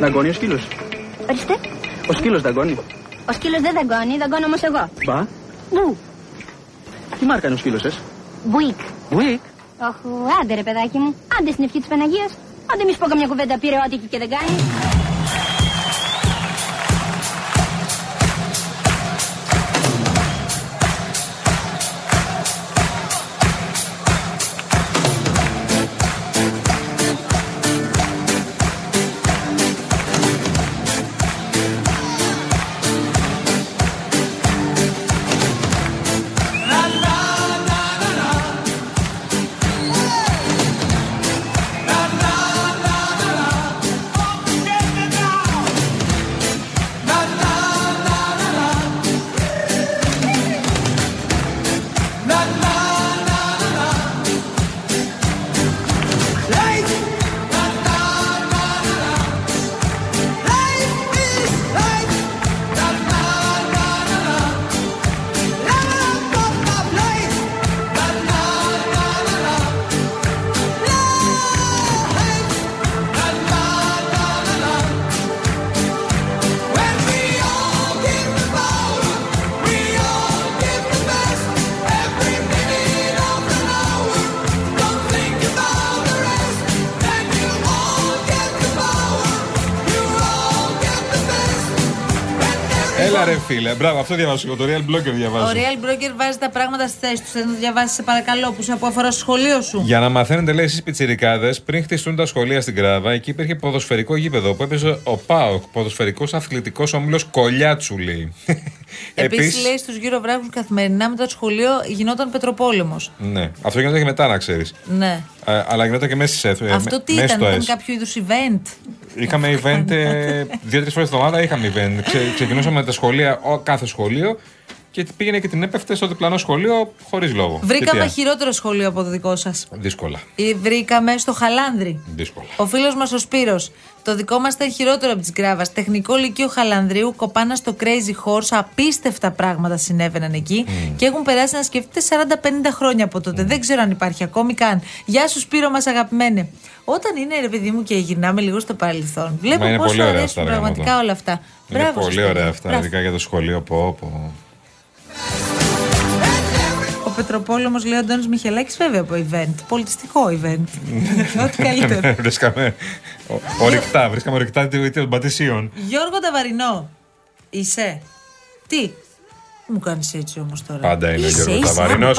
Δαγκώνει ο σκύλος. Ορίστε. Ο σκύλος δαγκώνει. Ο σκύλος δεν δαγκώνει, δαγκώνω όμως εγώ. Μπα. Μπου. Τι μάρκα είναι ο σκύλος, ε. Μπουίκ. Βουίκ. Όχου, άντε ρε παιδάκι μου. Άντε στην ευχή της Παναγίας. Άντε μη σου πω καμιά κουβέντα πήρε ό,τι και δεν κάνει. Έλα ρε φίλε, μπράβο, αυτό διαβάζω εγώ. Το Real Blogger διαβάζω. Ο Real Broker βάζει τα πράγματα στη θέση του. Θε να το διαβάσεις, σε παρακαλώ, που σε που αφορά στο σχολείο σου. Για να μαθαίνετε, λέει, εσείς πιτσιρικάδες, πριν χτιστούν τα σχολεία στην Κράβα, εκεί υπήρχε ποδοσφαιρικό γήπεδο που έπαιζε ο ΠΑΟΚ, ποδοσφαιρικός αθλητικός όμιλος Κολιάτσου, λέει. Επίσης, λέει στους γύρω βράχου καθημερινά μετά το σχολείο γινόταν πετροπόλεμος. Ναι, αυτό γινόταν και μετά, να ξέρεις. Ναι. αλλά γινόταν και μέσα στις αίθουσε. Αυτό τι ήταν, ήταν κάποιο είδους event; Είχαμε event ε, δύο-τρεις φορές τη εβδομάδα. Είχαμε event. Ξε, ξεκινούσαμε με τα σχολεία, ο, κάθε σχολείο και πήγαινε και την έπεφτε στο διπλανό σχολείο χωρίς λόγο. Βρήκαμε χειρότερο σχολείο από το δικό σας. Δύσκολα. Ή βρήκαμε στο Χαλάνδρη. Δύσκολα. Ο φίλος μας ο Σπύρος. Το δικό μας ήταν χειρότερο από τη Γκράβα. Τεχνικό Λυκείο Χαλανδρίου, κοπάνα στο Crazy Horse. Απίστευτα πράγματα συνέβαιναν εκεί Mm. και έχουν περάσει να σκεφτείτε 40-50 χρόνια από τότε. Δεν ξέρω αν υπάρχει ακόμη καν. Γεια σου, Σπύρο, μας αγαπημένε. Όταν είναι ρε παιδί μου και γυρνάμε λίγο στο παρελθόν, βλέπω είναι πόσο πολύ ωραία αρέσουν αυτά, ρε, πραγματικά γαμώτο. όλα αυτά. Είναι Μπράβο, πολύ σας, ωραία παιδιά. αυτά, Μπράβο. ειδικά για το σχολείο. Πω, πω. Ο Πετροπόλεμος λέει ο Αντώνης Μιχελάκης, βέβαια από event. Πολιτιστικό event. Ό,τι καλύτερο. βρίσκαμε ο- ορυκτά, βρίσκαμε ορυκτά των πατησίων. Γιώργο Ταβαρινό, είσαι; Τι; Μου κάνεις έτσι όμως τώρα. Πάντα είναι ο Είσαι, Γιώργος είσαι, Ταβαρινός.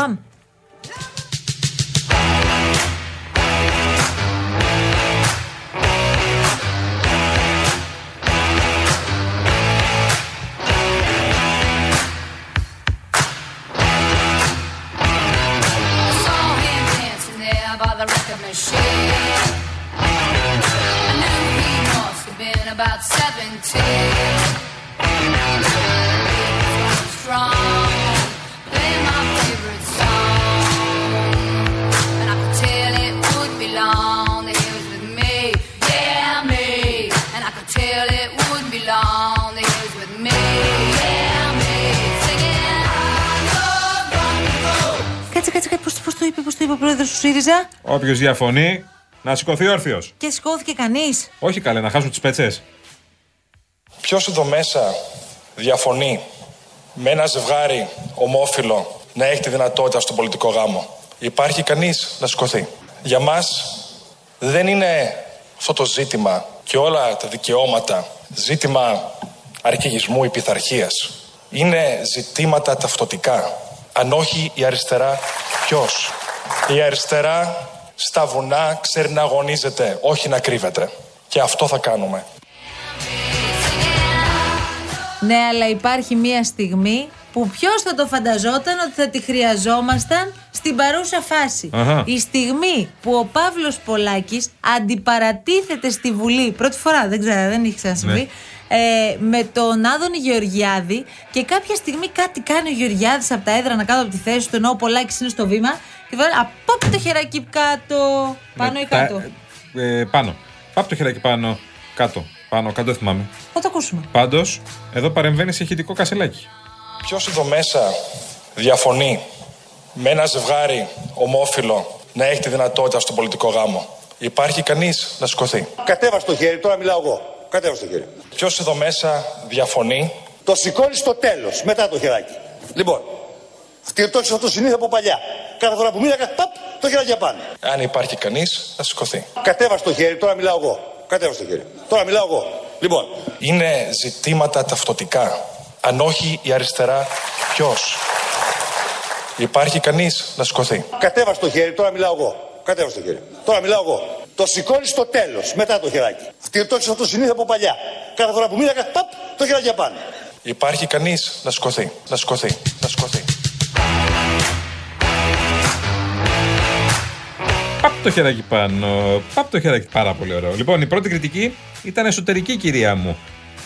Όποιος διαφωνεί, να σηκωθεί όρθιος. Και σηκώθηκε κανείς. Όχι καλέ, να χάσουν τις πετσέ. Ποιος εδώ μέσα διαφωνεί με ένα ζευγάρι ομόφυλο να έχει τη δυνατότητα στον πολιτικό γάμο; Υπάρχει κανείς να σηκωθεί; Για μας δεν είναι αυτό το ζήτημα και όλα τα δικαιώματα ζήτημα αρκηγισμού ή πειθαρχίας. Είναι ζητήματα ταυτοτικά. Αν όχι η αριστερά, ποιος; Η αριστερά στα βουνά ξέρει να αγωνίζεται, όχι να κρύβεται. Και αυτό θα κάνουμε. Ναι, αλλά υπάρχει μία στιγμή που ποιος θα το φανταζόταν ότι θα τη χρειαζόμασταν στην παρούσα φάση. Αχα. Η στιγμή που ο Παύλος Πολάκης αντιπαρατίθεται στη Βουλή, πρώτη φορά, δεν ξέρω, δεν έχει ξανασυμβεί, ε, με τον Άδωνη Γεωργιάδη και κάποια στιγμή κάτι κάνει ο Γεωργιάδης από τα έδρανα κάτω από τη θέση του, ενώ ο Πολάκης είναι στο βήμα και βάλει από το χεράκι κάτω, πάνω ή Μετά- κάτω. Ε, πάνω. Πάπ το χεράκι πάνω. Κάτω. Πάνω, κάτω δεν θυμάμαι. Θα το ακούσουμε. Πάντως, εδώ παρεμβαίνει σε ηχητικό κασελάκι. Ποιος εδώ μέσα διαφωνεί με ένα ζευγάρι ομόφυλο να έχει τη δυνατότητα στον πολιτικό γάμο; Υπάρχει κανείς να σηκωθεί; Κατέβασε το χέρι, τώρα μιλάω εγώ. Κατέβασε το χέρι. Ποιος εδώ μέσα διαφωνεί; Το σηκώνεις στο τέλος, μετά το χεράκι. Λοιπόν, αυτή το έχεις αυτό συνήθεια από παλιά. Κάθε φορά που μίλαγα, παπ, το χεράκι απάνω. Αν υπάρχει κανείς, να σηκωθεί. Κατέβασε το χέρι, τώρα μιλάω εγώ. Κατέβασε το χέρι. Τώρα μιλάω εγώ. Λοιπόν, Είναι ζητήματα ταυτοτικά. Αν όχι η αριστερά, ποιος; Υπάρχει κανείς να σηκωθεί; κατέβασε το χέρι, τώρα μιλάω εγώ. Κατέβασε το χέρι. Τώρα μιλάω εγώ. Το σηκώνεις στο τέλος, μετά το χεράκι. Αυτή το έχεις αυτό συνήθεια από παλιά. Κάθε φορά που μίλαγα, παπ, το χεράκι απάνω. Υπάρχει κανείς να σηκωθεί. Να σηκωθεί. Να σηκωθεί. Παπ το χεράκι πάνω. Παπ το χεράκι. Πάρα πολύ ωραίο. Λοιπόν, η πρώτη κριτική ήταν εσωτερική, κυρία μου.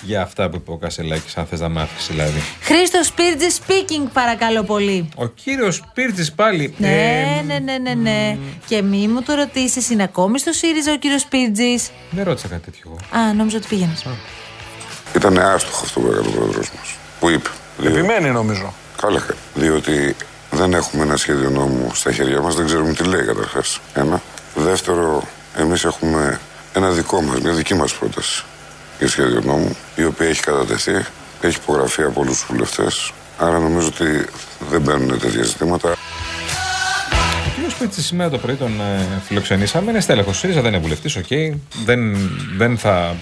Για αυτά που είπε ο Κασελάκης, αν θες να μάθεις δηλαδή. Χρήστος Σπίρτζη speaking, παρακαλώ πολύ. Ο κύριος Πίρτζη πάλι. Ναι, ε, ναι, ναι, ναι, ναι. Και μη μου το ρωτήσεις, είναι ακόμη στο ΣΥΡΙΖΑ ο κύριος Σπίρτζη. Δεν ρώτησα κάτι τέτοιο εγώ. Α, νόμιζα ότι πήγαινες. Ήταν άστοχο αυτό που έκανε ο πρόεδρος μας. Που είπε. Διότι- Επιμένει νομίζω. Καλά έκανε. Διότι δεν έχουμε ένα σχέδιο νόμου στα χέρια μας, δεν ξέρουμε τι λέει καταρχάς. Ένα. Δεύτερο, εμείς έχουμε ένα δικό μας, μια δική μας πρόταση για σχέδιο νόμου, η οποία έχει κατατεθεί, έχει υπογραφεί από όλους τους βουλευτές. Άρα νομίζω ότι δεν μπαίνουν τέτοια ζητήματα. Ο κύριος Σπίρτζης σήμερα το πρωί τον ε, φιλοξενήσαμε. Είναι στέλεχος ΣΥΡΙΖΑ, δεν είναι βουλευτής, οκ. Δεν, δεν θα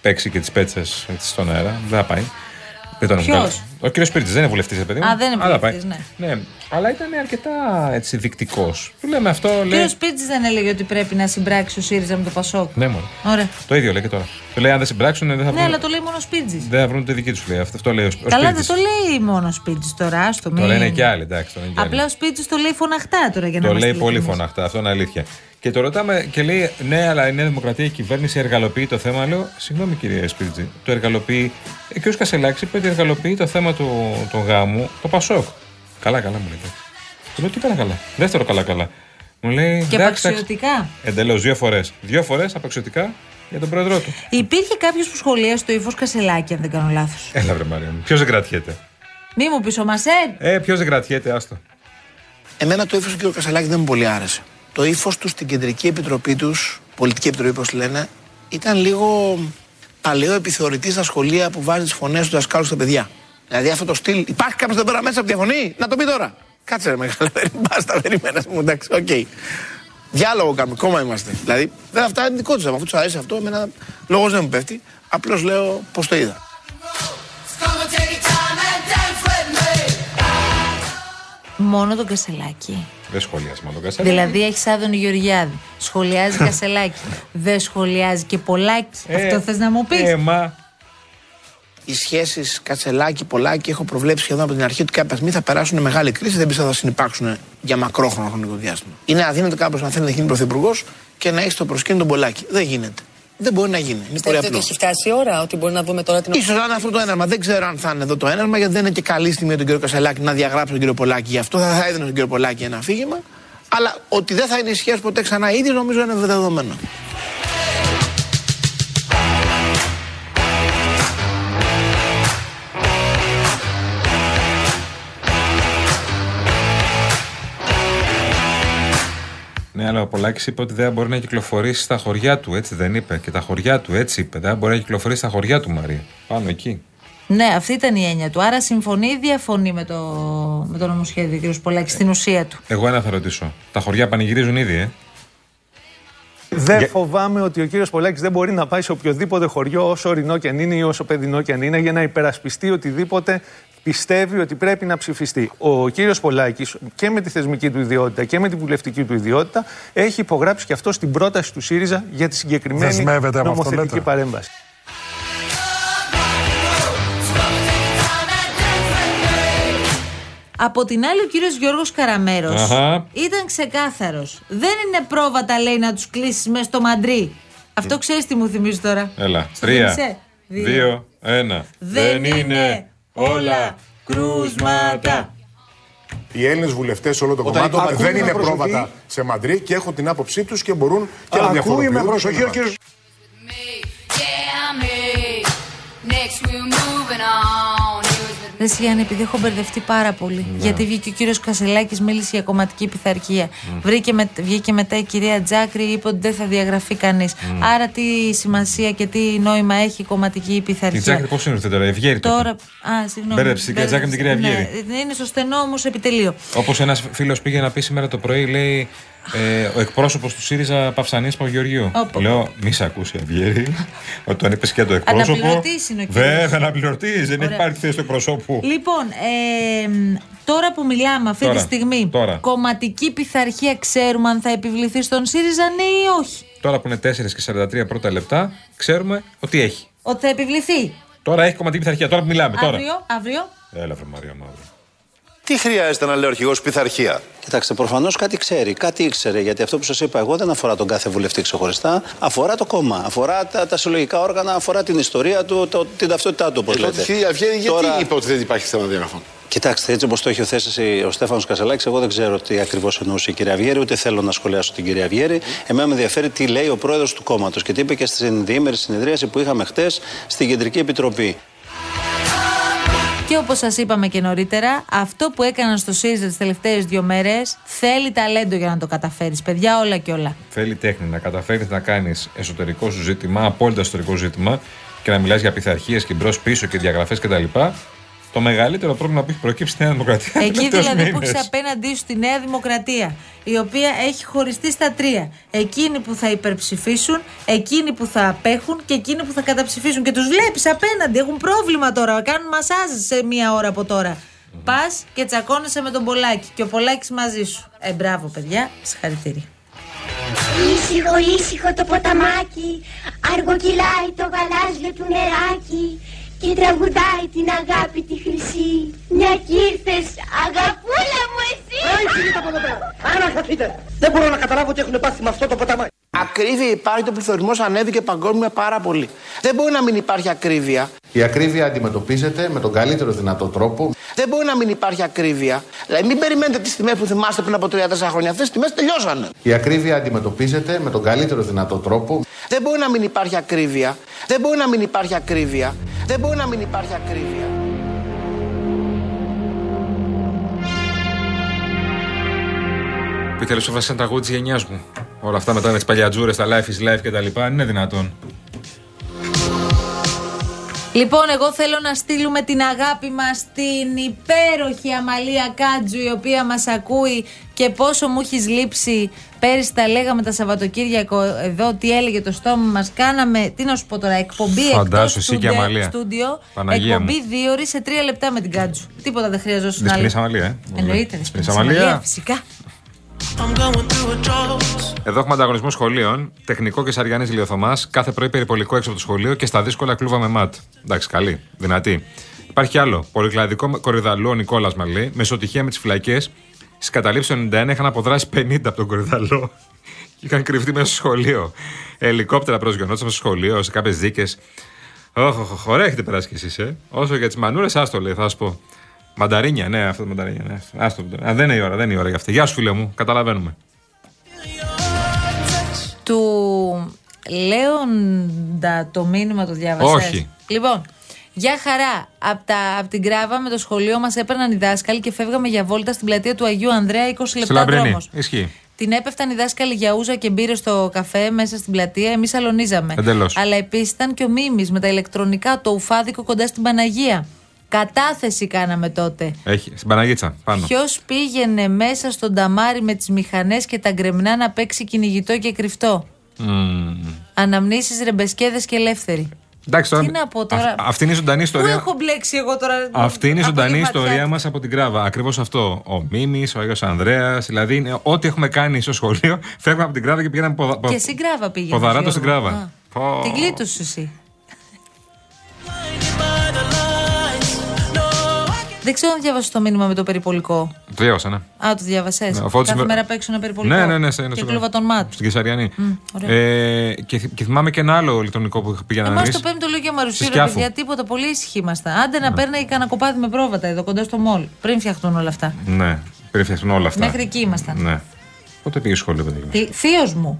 παίξει και τις πέτσες στον αέρα. Δεν θα πάει. Δεν τον Ποιος; βγάλω. Ο κύριος Σπίρτζης δεν είναι βουλευτής, παιδί μου. Α, δεν είναι Αλλά βουλευτής, πάει. ναι. Αλλά ήταν αρκετά έτσι δηκτικό. Του λέμε αυτό, Ο λέει. κύριος Σπίρτζη δεν έλεγε ότι πρέπει να συμπράξει ο ΣΥΡΙΖΑ με το Πασόκ. Ναι, μόνο. Ωραία. Το ίδιο λέει και τώρα. Του λέει αν δεν συμπράξουν δεν θα Ναι, βρουν, αλλά το λέει μόνο ο Σπίρτζης. δεν θα βρουν τη δική τους λέει. Αυτό, αυτό λέει ο, ο Καλά, δεν Σπίρτζης. το λέει μόνο ο Σπίρτζης τώρα. Άστο, Το μην- λένε και άλλοι, εντάξει. Το λένε και άλλοι. Απλά ο Σπίρτζης το λέει φωναχτά τώρα για να Το είμαστε λέει πολύ ειλικρινείς. φωναχτά, αυτό είναι αλήθεια. Και το ρωτάμε και λέει, ναι, αλλά η Νέα Δημοκρατία, η κυβέρνηση εργαλοποιεί το θέμα. Λέω, συγγνώμη κύριε Σπίρτζη, το εργαλοποιεί. Ε, και ο Κασελάκη είπε ότι εργαλοποιεί το θέμα του, του γάμου το Πασόκ. Καλά, καλά μου λέει. εντάξει. Του λέω, τι καλά, καλά. Δεύτερο καλά, καλά. Μου λέει, Και απαξιωτικά. Εντελώς, δύο φορές. Δύο φορές απαξιωτικά για τον πρόεδρό του. Υπήρχε κάποιος που σχολίασε το ύφος Κασελάκη, αν δεν κάνω λάθος; Έλα, βρε Μαρία. Ποιος δεν κρατιέται; Μη μου πεις ο Μασέρ. Ε, ποιος δεν κρατιέται, άστο. Εμένα το ύφος του κ. Κασελάκη δεν μου πολύ άρεσε. Το ύφος τους στην κεντρική επιτροπή τους, πολιτική επιτροπή, όπω λένε, ήταν λίγο παλαιό επιθεωρητή στα σχολεία που βάζει τις φωνές του δασκάλου στα παιδιά. Δηλαδή αυτό το στυλ. Υπάρχει κάποιος εδώ πέρα μέσα που διαφωνεί, να το πει τώρα. Κάτσε ρε μεγάλα, μπάστα, περίμενα μου, εντάξει, οκ. Διάλογο κάνουμε, κόμμα είμαστε. Δηλαδή, δεν αυτά είναι δικό τους θέμα. Αφού τους αρέσει αυτό, εμένα λόγος δεν μου πέφτει. Απλώς λέω πώς το είδα. Μόνο τον Κασελάκη. Δεν σχολιάζει μόνο τον Κασελάκη. Δηλαδή έχεις Άδωνη Γεωργιάδη. Σχολιάζει Κασελάκη. Δεν σχολιάζει και Πολάκη. Αυτό θες να μου πεις; Ε, μα. οι σχέσεις Κατσελάκη-Πολάκη έχω προβλέψει σχεδόν από την αρχή ότι κάποια στιγμή θα περάσουν μεγάλη κρίση. Δεν πιστεύω θα συνεπάρξουν για μακρόχρονο χρονικό διάστημα. Είναι αδύνατο κάποιο να θέλει να γίνει πρωθυπουργός και να έχει στο προσκήνιο τον Πολάκη. Δεν γίνεται. Δεν μπορεί να γίνει. Είναι πολύ Πιστεύετε ότι απλό. έχει φτάσει η ώρα, ότι μπορεί να δούμε τώρα την σω να είναι αυτό το έναρμα. Δεν ξέρω αν θα είναι εδώ το έναρμα, γιατί δεν είναι και καλή στιγμή για τον κύριο Κασελάκη να διαγράψει τον κύριο Πολάκη. Γι' αυτό θα, θα έδινε στον κύριο Πολάκη ένα αφήγημα. Αλλά ότι δεν θα είναι ισχύα ποτέ ξανά ήδη νομίζω είναι δεδομένο. Ναι, αλλά ο Πολάκη είπε ότι δεν μπορεί να κυκλοφορήσει στα χωριά του. Έτσι δεν είπε. Και τα χωριά του, έτσι είπε. Δεν μπορεί να κυκλοφορήσει στα χωριά του, Μαρία. Πάνω εκεί. Ναι, αυτή ήταν η έννοια του. Άρα συμφωνεί ή διαφωνεί με το, με το νομοσχέδιο, κ. Πολάκης, στην ουσία του. Εγώ ένα θα ρωτήσω. Τα χωριά πανηγυρίζουν ήδη, ε; Δεν φοβάμαι ότι ο κύριος Πολάκης δεν μπορεί να πάει σε οποιοδήποτε χωριό, όσο ορεινό και αν είναι ή όσο παιδινό και αν είναι, για να υπερασπιστεί οτιδήποτε πιστεύει ότι πρέπει να ψηφιστεί. Ο κύριος Πολάκης και με τη θεσμική του ιδιότητα και με τη βουλευτική του ιδιότητα έχει υπογράψει και αυτό στην πρόταση του ΣΥΡΙΖΑ για τη συγκεκριμένη Δεσμεύεται από αυτό, νομοθετική λέτε. παρέμβαση. Από την άλλη, ο κύριος Γιώργος Καραμέρος Αχα. ήταν ξεκάθαρος. Δεν είναι πρόβατα, λέει, να τους κλείσεις μέσα στο μαντρί. Αυτό ξέρεις τι μου θυμίζει τώρα. Έλα. Σου Τρία. θύμισε; Δύο. Ένα. Δεν είναι όλα κρούσματα. Οι Έλληνες βουλευτές όλο το Όταν κομμάτι ακούει δεν με είναι προσοχή- πρόβατα σε μαντρί και έχουν την άποψή τους και μπορούν και να Ακούει διαφοροποιούν. με προσοχή ο κύριος Ρε Γιάννη, επειδή έχω μπερδευτεί πάρα πολύ. Ναι. Γιατί βγήκε ο κύριος Κασελάκης, μίλησε για κομματική πειθαρχία. Βρήκε με, βγήκε μετά η κυρία Τζάκρη, είπε ότι δεν θα διαγραφεί κανείς. Άρα τι σημασία και τι νόημα έχει η κομματική Η πειθαρχία. Τζάκρη πώς είναι τώρα, Ευγέρη. Τώρα. Α, συγγνώμη. Μπέρδεψε την κυρία Τζάκρη με την κυρία Ευγέρη. Ναι, είναι στο στενό όμως επιτελείο. Όπως ένας φίλος πήγε να πει σήμερα το πρωί, λέει ε, ο εκπρόσωπος του ΣΥΡΙΖΑ Παυσανή Παπαγεωργίου.Όπο. Λέω, μη σε ακούσει, Ευγέρη. Ότι τον είπες και το εκπρόσωπο. Αναπληρωτής είναι ο κύριος. Βέβαια, αναπληρωτής. Δεν Ωραία. υπάρχει θέση του εκπροσώπου. Λοιπόν, ε, μ, τώρα που μιλάμε αυτή Τώρα, τη στιγμή, τώρα. κομματική πειθαρχία ξέρουμε αν θα επιβληθεί στον ΣΥΡΙΖΑ, ναι ή όχι; Τώρα που είναι 4 και 43 πρώτα λεπτά, ξέρουμε ότι έχει. Ότι θα επιβληθεί. Τώρα έχει κομματική πειθαρχία. Τώρα που μιλάμε. Τώρα. Αύριο, αύριο. Έλα, βρε Μαρία Μαύρη. Τι χρειάζεται να λέει ο αρχηγός πειθαρχία; Κοιτάξτε, προφανώς κάτι ξέρει, κάτι ήξερε. Γιατί αυτό που σας είπα εγώ δεν αφορά τον κάθε βουλευτή ξεχωριστά. Αφορά το κόμμα, αφορά τα, τα συλλογικά όργανα, αφορά την ιστορία του, το, την ταυτότητά του, όπως Ε, τότε λέτε. η κυρία Αυγέρη γιατί Τώρα- είπε ότι δεν υπάρχει θέμα διαγραφών; Κοιτάξτε, έτσι όπως το έχει θέσει ο Στέφανος Κασελάκης, εγώ δεν ξέρω τι ακριβώς εννοούσε η κυρία Αυγέρη, ούτε θέλω να σχολιάσω την κυρία Αυγέρη. Εμένα με ενδιαφέρει τι λέει ο πρόεδρος του κόμματος και τι είπε και στην διήμερη συνεδρίαση που είχαμε χτες στην Κεντρική Επιτροπή. Και όπως σας είπαμε και νωρίτερα, αυτό που έκαναν στο ΣΥΡΙΖΑ τις τελευταίες δύο μέρες θέλει ταλέντο για να το καταφέρεις. Παιδιά, όλα και όλα. Θέλει τέχνη να καταφέρεις να κάνεις εσωτερικό σου ζήτημα, απόλυτα εσωτερικό ζήτημα και να μιλάς για πειθαρχίες και μπρος πίσω και διαγραφές κτλ. Το μεγαλύτερο πρόβλημα που έχει προκύψει στη Νέα Δημοκρατία. τους Εκεί τελευταίους δηλαδή που μήνες. έχει απέναντί σου τη Νέα Δημοκρατία, η οποία έχει χωριστεί στα τρία. Εκείνοι που θα υπερψηφίσουν, εκείνοι που θα απέχουν και εκείνοι που θα καταψηφίσουν. Και τους βλέπεις απέναντι, έχουν πρόβλημα τώρα. Κάνουν μασάζ σε μία ώρα από τώρα. Πας και τσακώνεσαι με τον Πολάκη και ο Πολάκης μαζί σου. Ε, μπράβο, παιδιά, συγχαρητήρια. Ήσυχο, ήσυχο το ποταμάκι, αργοκυλάει το γαλάζιο του νεράκι και τραγουδάει την αγάπη τη χρυσή. Μια κι ήρθες, αγαπούλα μου εσύ. Φύγετε από εδώ πέρα. Αναχαθείτε. Δεν μπορώ να καταλάβω ότι έχουν πάθει με αυτό το ποταμάκι. Ακρίβεια υπάρχει, το πληθωρισμός ανέβηκε παγκόσμια πάρα πολύ. Δεν μπορεί να μην υπάρχει ακρίβεια. Η ακρίβεια αντιμετωπίζεται με τον καλύτερο δυνατό τρόπο. Δεν μπορεί να μην υπάρχει ακρίβεια. Δηλαδή, μην περιμένετε τις τιμές που θυμάστε πριν από 3-4 χρόνια. Αυτές τι τιμές τελειώσανε. Η ακρίβεια αντιμετωπίζεται με τον καλύτερο δυνατό τρόπο. Δεν μπορεί να μην υπάρχει ακρίβεια. Δεν μπορεί να μην υπάρχει ακρίβεια. Δεν μπορεί να μην υπάρχει ακρίβεια. Επιτέλου έφασαν τα γούτ τη γενιάς μου. Όλα αυτά μετά με τις παλιατζούρες, τα life is life κτλ. Είναι δυνατόν. Λοιπόν, εγώ θέλω να στείλουμε την αγάπη μας στην υπέροχη Αμαλία Κάτζου, η οποία μας ακούει και πόσο μου έχεις λείψει. Πέρυσι τα λέγαμε τα Σαββατοκύριακο εδώ, τι έλεγε το στόμα μας. Κάναμε, τι να σου πω τώρα, εκπομπή Φαντάσου εκτός εσύ και στούντε- Αμαλία. στούντιο, Παναγία εκπομπή μου. δύο ώρες σε τρία λεπτά με την Κάτζου. Τίποτα δεν χρειαζόσουν Δεσποινή άλλη. Αμαλία, ε. Εννοείται, Δεσποινή δεσποινής Αμαλία, Αμαλία. φυσικά. Εδώ έχουμε ανταγωνισμό σχολείων. Τεχνικό και Σαριανή Λιωθωμά. Κάθε πρωί περιπολικό έξω από το σχολείο και στα δύσκολα κλούβα με ματ. Εντάξει, καλή, δυνατή. Υπάρχει κι άλλο. Πολυκλαδικό κορυδαλό ο Νικόλας μας λέει. Μεσοτυχία με τις φυλακές. Στις καταλήψεις του 91 είχαν αποδράσει 50 από τον κορυδαλό. και είχαν κρυφτεί μέσα στο σχολείο. Ελικόπτερα προσγειωνόντουσαν στο σχολείο, σε κάποιες δίκες. Ωχ, ωχ, ωχ, ωραία έχετε περάσει κι εσείς, ε. Όσο για τις μανούρες, άστο λέει, θα σου πω. Μανταρίνια, ναι, αυτό το μανταρίνια. Ναι. Άστο, Α, δεν είναι η ώρα, δεν είναι η ώρα για αυτή. Γεια σου, φίλε μου, καταλαβαίνουμε. Του Λέοντα το μήνυμα το διάβασες; Όχι. Λοιπόν, για χαρά. Από απ την Κράβα με το σχολείο μας έπαιρναν οι δάσκαλοι και φεύγαμε για βόλτα στην πλατεία του Αγίου Ανδρέα 20 Στη λεπτά Λαμπρινή. δρόμος. Ισχύει. Την έπεφταν οι δάσκαλοι για ούζα και μπύρες στο καφέ μέσα στην πλατεία. Εμείς αλωνίζαμε. Εντελώς. Αλλά επίσης ήταν και ο Μίμης με τα ηλεκτρονικά, το ουφάδικο κοντά στην Παναγία. Κατάθεση κάναμε τότε. Έχει, στην Παναγίτσα, πάνω. Ποιος πήγαινε μέσα στον ταμάρι με τις μηχανές και τα γκρεμνά να παίξει κυνηγητό και κρυφτό; Μμμ. Αναμνήσεις, ρεμπεσκέδες και ελεύθεροι. Εντάξει τώρα. Τι να πω τώρα; Α- αυτή είναι η ζωντανή Πού ιστορία. έχω μπλέξει εγώ τώρα; Αυτή είναι η από ζωντανή τη ματιά ιστορία του. μας από την Κράβα. Ακριβώς αυτό. Ο Μίμης, ο Άγιος Ανδρέας. Δηλαδή, είναι ό,τι έχουμε κάνει στο σχολείο, φεύγουμε από την Κράβα και πηγαίναμε ποδα... Και στην Κράβα πήγαινες. ποδαράτο στην Κράβα. Α, Πω. Την κλείτωσες εσύ. Δεν ξέρω αν διάβασες το μήνυμα με το περιπολικό. Το διάβασα, ναι. Α, το διάβασες. Ναι, ο Φώτης Κάθε με- μέρα παίξω ένα περιπολικό. Ναι, ναι, ναι. σε- Και στο- κλούβα τον ΜΑΤ. Στην Κεσαριανή. ωραία. Ε, και, θυ- και θυμάμαι και ένα άλλο ηλεκτρονικό που πήγαινα Εμάς εμεί. το πέμπτο λόγιο Μαρουσίου, Στη ρε Σκιάφου. παιδιά, τίποτα. Πολύ ήσυχοι ήμασταν. Άντε να παίρνει κανένα κοπάδι με πρόβατα εδώ κοντά στο μόλ. Πριν φτιαχτούν όλα αυτά. Ναι, περιφερειαστούν όλα αυτά. Μέχρι εκεί ήμασταν. Ναι. Πότε πήγε σχολείο, παιδί μου; Θείος μου.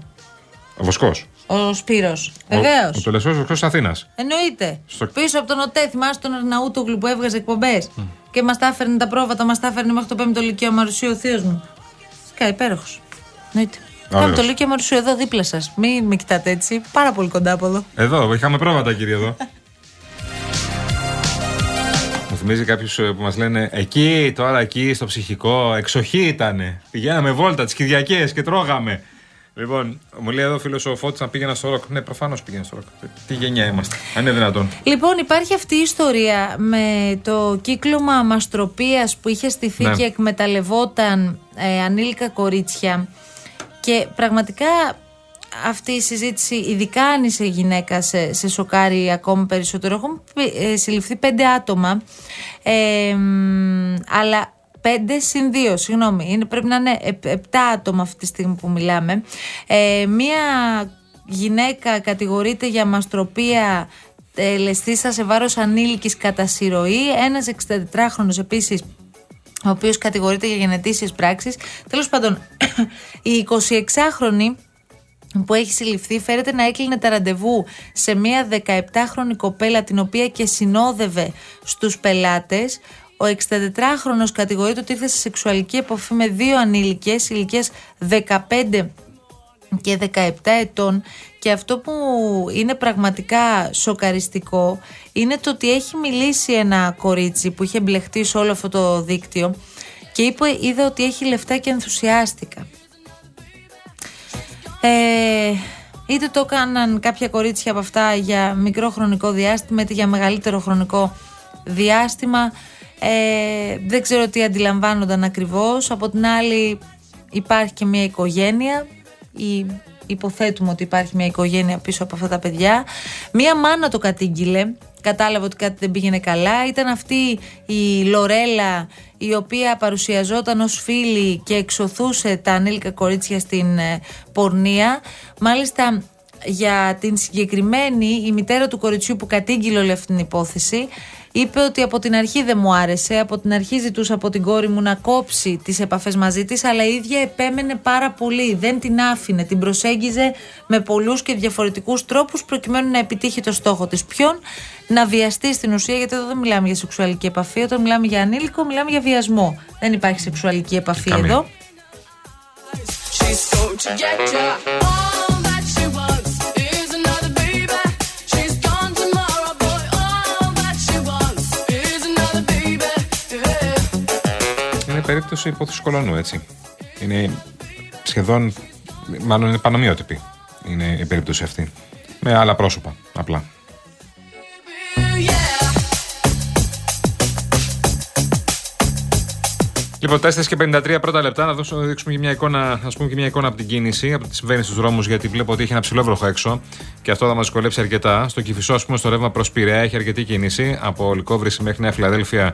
Ο Βοσκός. Ο Σπύρος. Βεβαίως. Ο, ο τελεσφόρο εκτό Αθήνας. Εννοείται. Στο- Πίσω από τον ΟΤΕ, θυμάσαι τον Αρναούτογλου που έβγαζε εκπομπές. Και μας τα έφερνε τα πρόβατα, μας τα έφερνε μέχρι το 5ο Λυκείο Μαρουσίου ο θείος μου. Σκά, υπέροχος. Εννοείται. Ωραίος. Πάμε το Λύκειο Μαρουσίου εδώ δίπλα σας. Μην με κοιτάτε έτσι. Πάρα πολύ κοντά από εδώ. Εδώ, είχαμε πρόβατα, κύριε εδώ. Μου θυμίζει κάποιου που μας λένε Εκεί, τώρα εκεί, στο ψυχικό, εξοχή ήταν. Πηγαίναμε βόλτα τις Κυριακές και τρώγαμε. Λοιπόν, μου λέει εδώ ο φίλος ο Φώτης να πήγαινα στο ροκ. Ναι, προφανώς πήγαινε στο ροκ. Τι γενιά είμαστε, αν είναι δυνατόν. Λοιπόν, υπάρχει αυτή η ιστορία με το κύκλωμα μαστροπίας που είχε στηθεί Ναι. και εκμεταλλευόταν ε, ανήλικα κορίτσια και πραγματικά αυτή η συζήτηση, ειδικά αν είσαι γυναίκα, σε, σε σοκάρει ακόμη περισσότερο. Έχουν ε, συλληφθεί πέντε άτομα, ε, μ, αλλά πέντε συν δύο, συγγνώμη. Είναι, πρέπει να είναι επ- επτά άτομα αυτή τη στιγμή που μιλάμε. Ε, μία γυναίκα κατηγορείται για μαστροπία τελεστήσα σε βάρος ανήλικης κατά συρροή. Ένας 64χρονος επίσης ο οποίος κατηγορείται για γενετήσιες πράξεις. Τέλος πάντων, η 26χρονη που έχει συλληφθεί φέρεται να έκλεινε τα ραντεβού σε μια 17χρονη κοπέλα την οποία και συνόδευε στους πελάτες. Ο 64χρονος κατηγορείται ότι ήρθε σε σεξουαλική επαφή με δύο ανήλικες ηλικίας 15 και 17 ετών και αυτό που είναι πραγματικά σοκαριστικό είναι το ότι έχει μιλήσει ένα κορίτσι που είχε μπλεχτεί σε όλο αυτό το δίκτυο και είπε, είδα ότι έχει λεφτά και ενθουσιάστηκα. Ε, είτε το έκαναν κάποια κορίτσια από αυτά για μικρό χρονικό διάστημα είτε για μεγαλύτερο χρονικό διάστημα ε, δεν ξέρω τι αντιλαμβάνονταν ακριβώς. Από την άλλη υπάρχει και μια οικογένεια. Ή υποθέτουμε ότι υπάρχει μια οικογένεια πίσω από αυτά τα παιδιά. Μια μάνα το κατήγγειλε. Κατάλαβε ότι κάτι δεν πήγαινε καλά. Ήταν αυτή η Λορέλα η οποία παρουσιαζόταν ως φίλη και εξωθούσε τα ανήλικα κορίτσια στην ε, πορνεία. Μάλιστα για την συγκεκριμένη η μητέρα του κοριτσιού που κατήγγειλε όλη αυτή την υπόθεση είπε ότι από την αρχή δεν μου άρεσε, από την αρχή ζητούσα από την κόρη μου να κόψει τις επαφές μαζί της αλλά η ίδια επέμενε πάρα πολύ, δεν την άφηνε, την προσέγγιζε με πολλούς και διαφορετικούς τρόπους προκειμένου να επιτύχει το στόχο της. Ποιον; Να βιαστεί στην ουσία, γιατί εδώ δεν μιλάμε για σεξουαλική επαφή, όταν μιλάμε για ανήλικο μιλάμε για βιασμό. Δεν υπάρχει σεξουαλική επαφή Καμία. εδώ. Περίπτωση υπόθεση κολονού, έτσι. Είναι σχεδόν, μάλλον είναι πανομοιότυπη. Είναι η περίπτωση αυτή. Με άλλα πρόσωπα, απλά. Λοιπόν, 4 και 53 πρώτα λεπτά να δώσω, να δείξουμε και μια εικόνα, ας πούμε και μια εικόνα από την κίνηση, από τις συμβαίνει στους δρόμους, γιατί βλέπω ότι έχει ένα ψηλό βροχό έξω και αυτό θα μας δυσκολέψει αρκετά. Στο Κυφισό, ας πούμε, στο ρεύμα προς Πειραιά έχει αρκετή κίνηση από Λικόβρηση μέχρι Νέα Φιλαδέλφια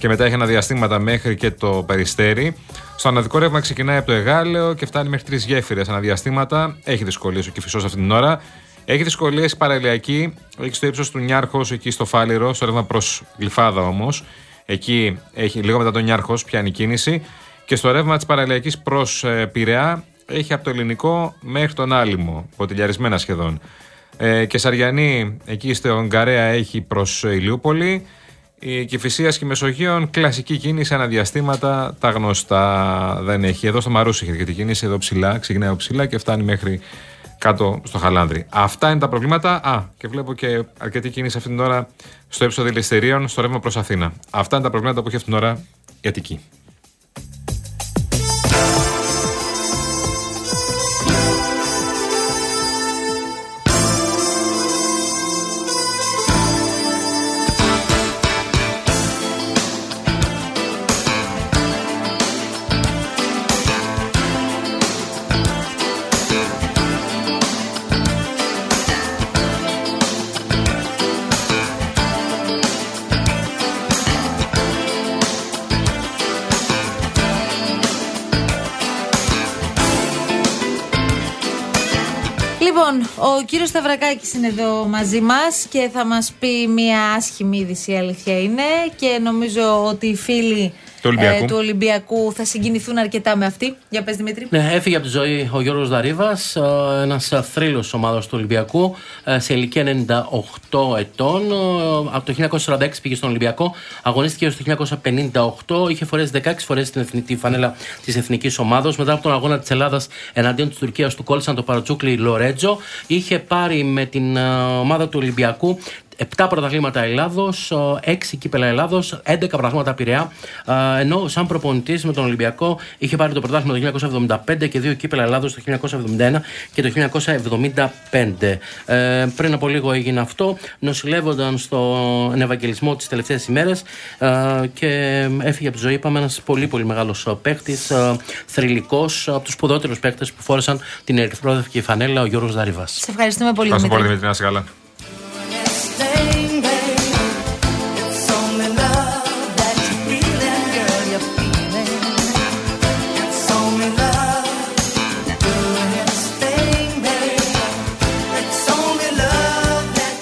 και μετά έχει αναδιαστήματα μέχρι και το Περιστέρι. Στο αναδικό ρεύμα ξεκινάει από το Εγάλεο και φτάνει μέχρι τρεις γέφυρες αναδιαστήματα. Έχει δυσκολίες ο Κυφισός αυτή την ώρα. Έχει δυσκολίες παραλιακή, έχει στο ύψος του Νιάρχος, εκεί στο Φάληρο, στο ρεύμα προς Γλυφάδα όμως. Εκεί έχει λίγο μετά τον Νιάρχος, πιάνει κίνηση. Και στο ρεύμα της παραλιακής προς Πειραιά έχει από το ελληνικό μέχρι τον Άλυμο, ποτηλιαρισμένα σχεδόν. Ε, και Σαριανή, εκεί στο Γκαρέα έχει προς Ηλιούπολη. Η Κυφυσίας και η Μεσογείων, κλασική κίνηση, αναδιαστήματα, τα γνωστά δεν έχει. Εδώ στο Μαρούσι έχει αρκετή κίνηση, εδώ ψηλά, ξεκινάει από ψηλά και φτάνει μέχρι κάτω στο Χαλάνδρη. Αυτά είναι τα προβλήματα. Α, και βλέπω και αρκετή κίνηση αυτή την ώρα στο ύψος Δηληστηρίων, στο ρεύμα προς Αθήνα. Αυτά είναι τα προβλήματα που έχει αυτή την ώρα η Αττική. Λοιπόν, ο κύριος Σταυρακάκης είναι εδώ μαζί μας και θα μας πει μια άσχημη είδηση, η αλήθεια είναι. Και νομίζω ότι οι φίλοι Του Ολυμπιακού. του Ολυμπιακού θα συγκινηθούν αρκετά με αυτή. Για πες Δημήτρη. Ναι, έφυγε από τη ζωή ο Γιώργος Δαρίβας, ε, ένας θρύλος της ομάδας του Ολυμπιακού, ε, σε ηλικία 98 ετών. Ε, Από το 1946 πήγε στον Ολυμπιακό, αγωνίστηκε έως το 1958, είχε φορέσει 16 φορές την εθνική φανέλα της εθνικής ομάδας. Μετά από τον αγώνα της Ελλάδας εναντίον της Τουρκίας του κόλλησαν το παρατσούκλι Λορέτζο. Είχε πάρει με την ε, ομάδα του Ολυμπιακού 7 πρωταθλήματα Ελλάδος, 6 κύπελα Ελλάδος, 11 πρωταθλήματα Πειραιά. ε, Ενώ σαν προπονητής με τον Ολυμπιακό είχε πάρει το πρωτάθλημα το 1975 και 2 κύπελα Ελλάδος το 1971 και το 1975. Ε, πριν από λίγο έγινε αυτό, νοσηλεύονταν στον Ευαγγελισμό τις τελευταίες ημέρες ε, και έφυγε από τη ζωή. Είπαμε ένας πολύ πολύ μεγάλος παίχτη, ε, θρηλυκός, από τους σπουδότερου παίχτε που φόρεσαν την ερυθρόδευκη φανέλα, ο Γιώργος Δαριβά. Σε ευχαριστούμε πολύ, Ευχαριστώ πολύ, Δημήτρη. Δημήτρη, να είσαι καλά.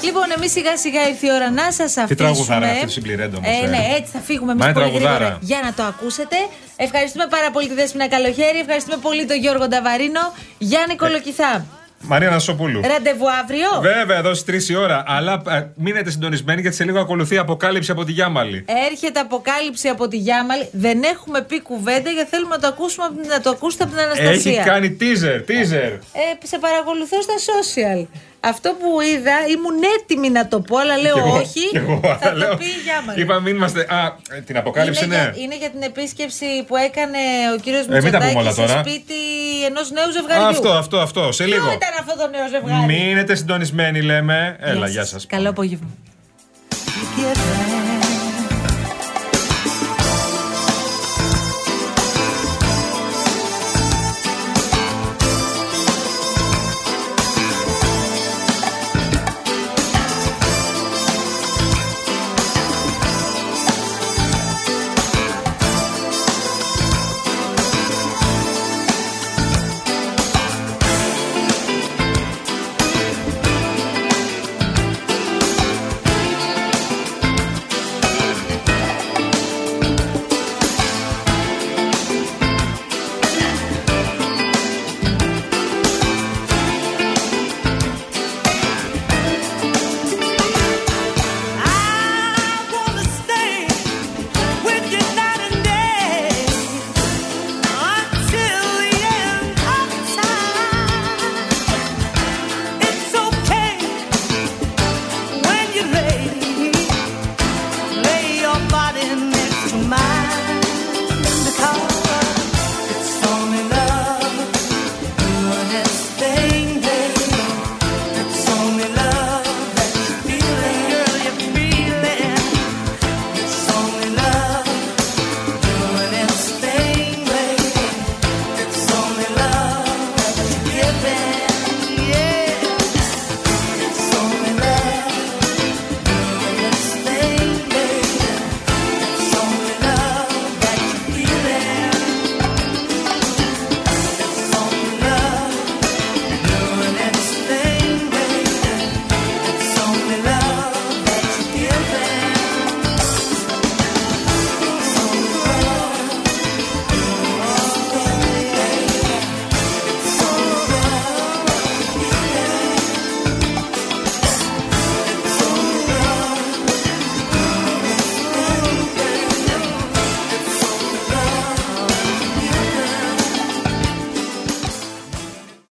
Λοιπόν, εμείς σιγά σιγά ήρθε η ώρα να σας αφήσουμε. Τι τραγουδάρα αυτή του συμπληρέντο όμως, Ε, ε. ναι, έτσι θα φύγουμε Μα εμείς είναι πολύ γρήγορα τραγουδάρα. για να το ακούσετε. Ευχαριστούμε πάρα πολύ τη Δέσποινα Καλοχέρη. Ευχαριστούμε πολύ τον Γιώργο Νταβαρίνο. Γιάννη Κολοκυθά. Μαρία Νασοπούλου. Ραντεβού αύριο; Βέβαια, εδώ στις 3 η ώρα. Αλλά ε, μείνετε συντονισμένοι γιατί σε λίγο ακολουθεί αποκάλυψη από τη Γιάμαλη. Έρχεται αποκάλυψη από τη Γιάμαλη. Δεν έχουμε πει κουβέντα γιατί θέλουμε να το, ακούσουμε, από την- να το ακούσετε από την Αναστασία. Έχει κάνει teaser, teaser. Ε, σε παρακολουθώ στα social. Αυτό που είδα ήμουν έτοιμη να το πω, αλλά λέω Κι εγώ, όχι. κι εγώ, θα λέω. το πει η Γιάμαλη. Είπα, μην είμαστε. Α, ε, την αποκάλυψη, είναι, ναι. για, είναι για την επίσκεψη που έκανε ο κύριος Ε, μην τα πούμε Μητσοτάκης όλα στο τώρα. σπίτι ενός νέου ζευγαριού. Αυτό, αυτό, αυτό. Σε Ποιο λίγο. ήταν αυτό το νέο ζευγάρι; Μείνετε συντονισμένοι, λέμε. Έλα, γεια σας. Καλό απόγευμα. Get